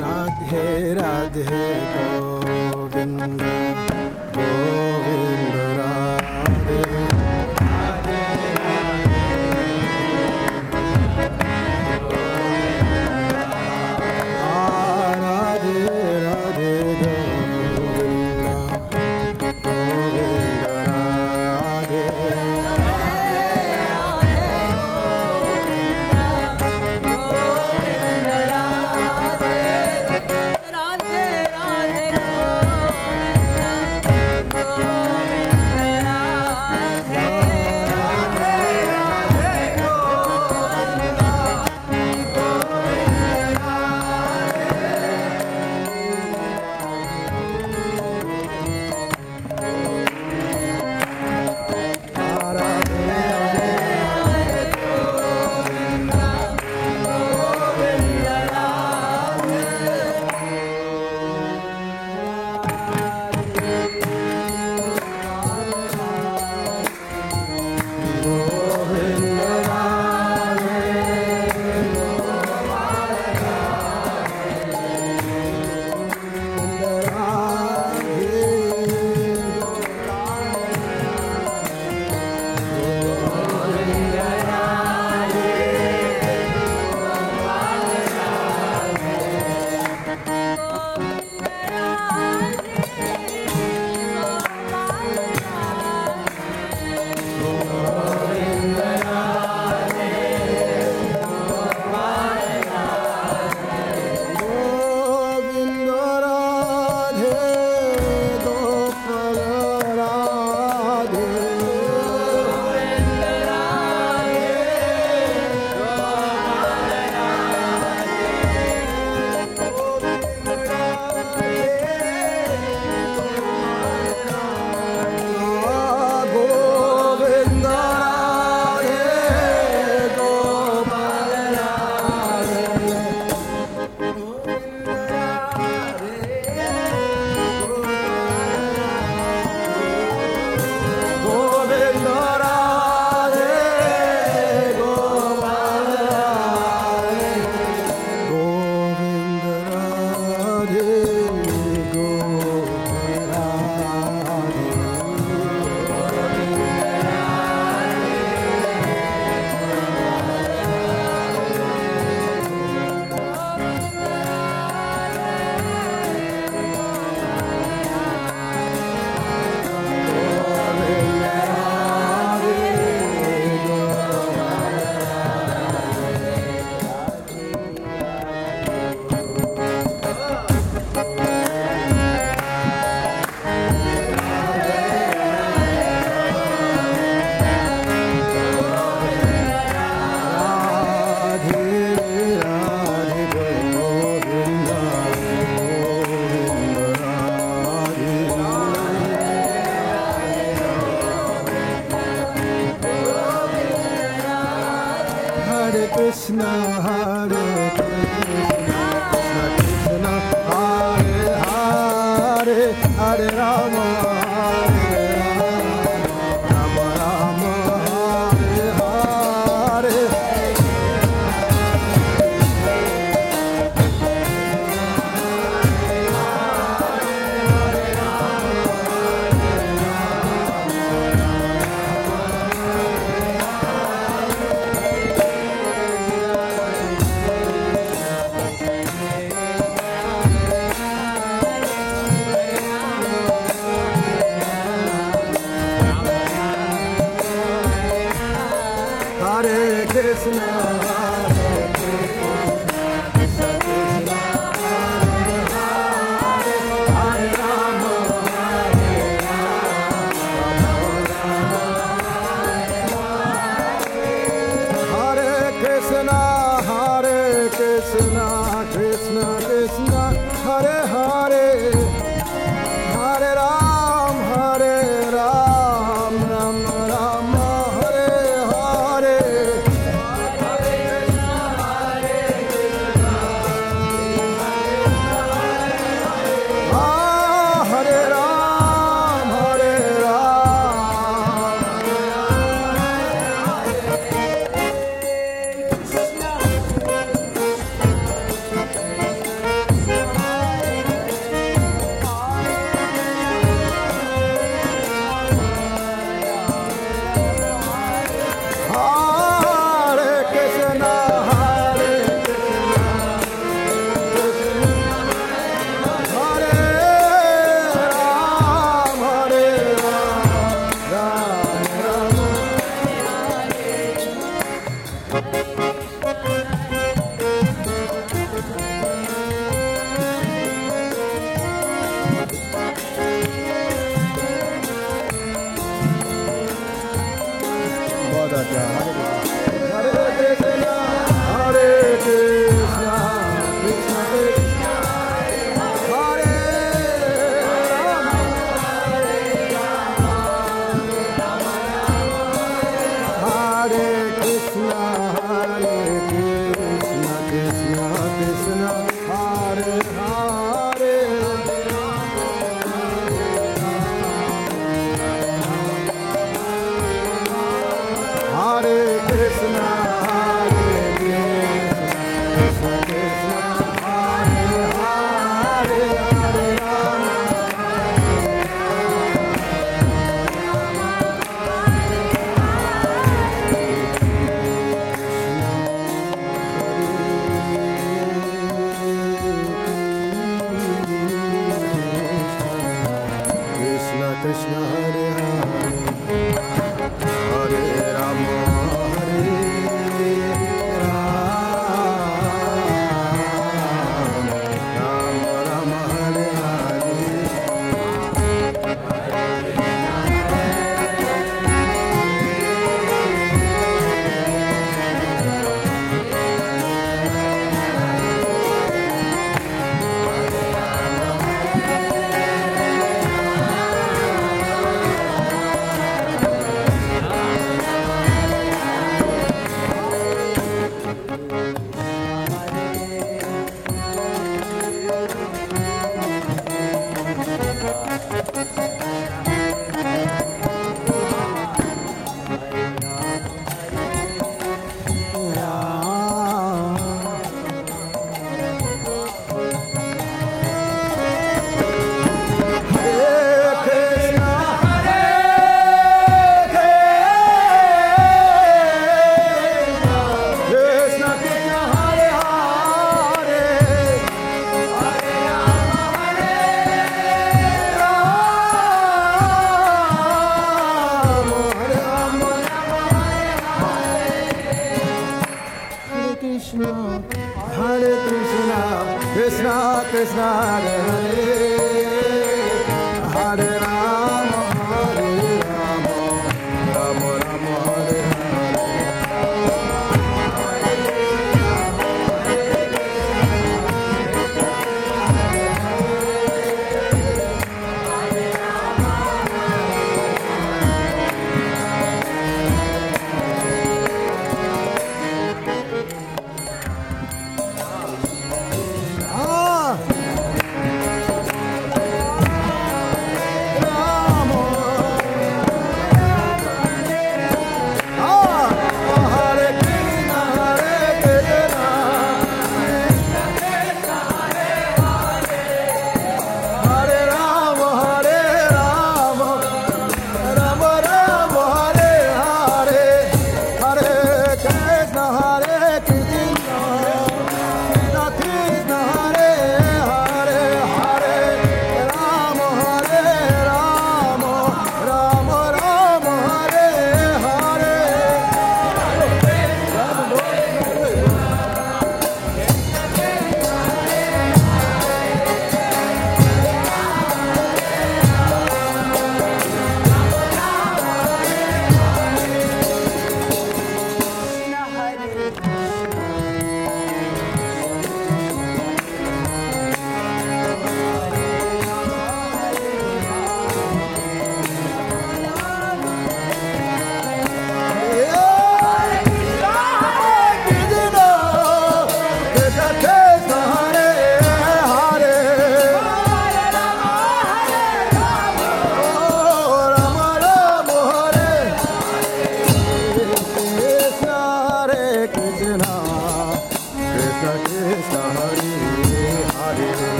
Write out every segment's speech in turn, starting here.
Radhe Radhe Govind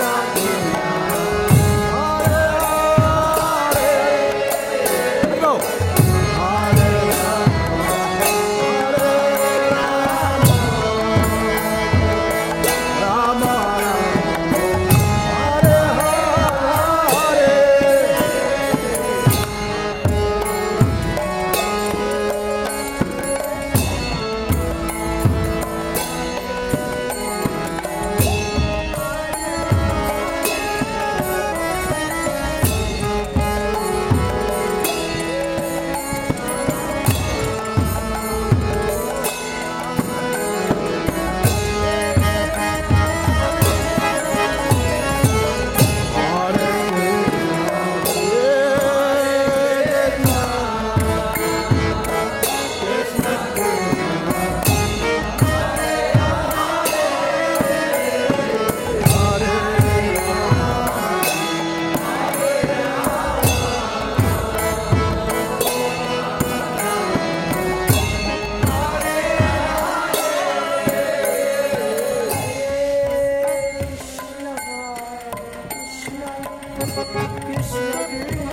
not Hare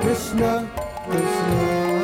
Krishna Krishna,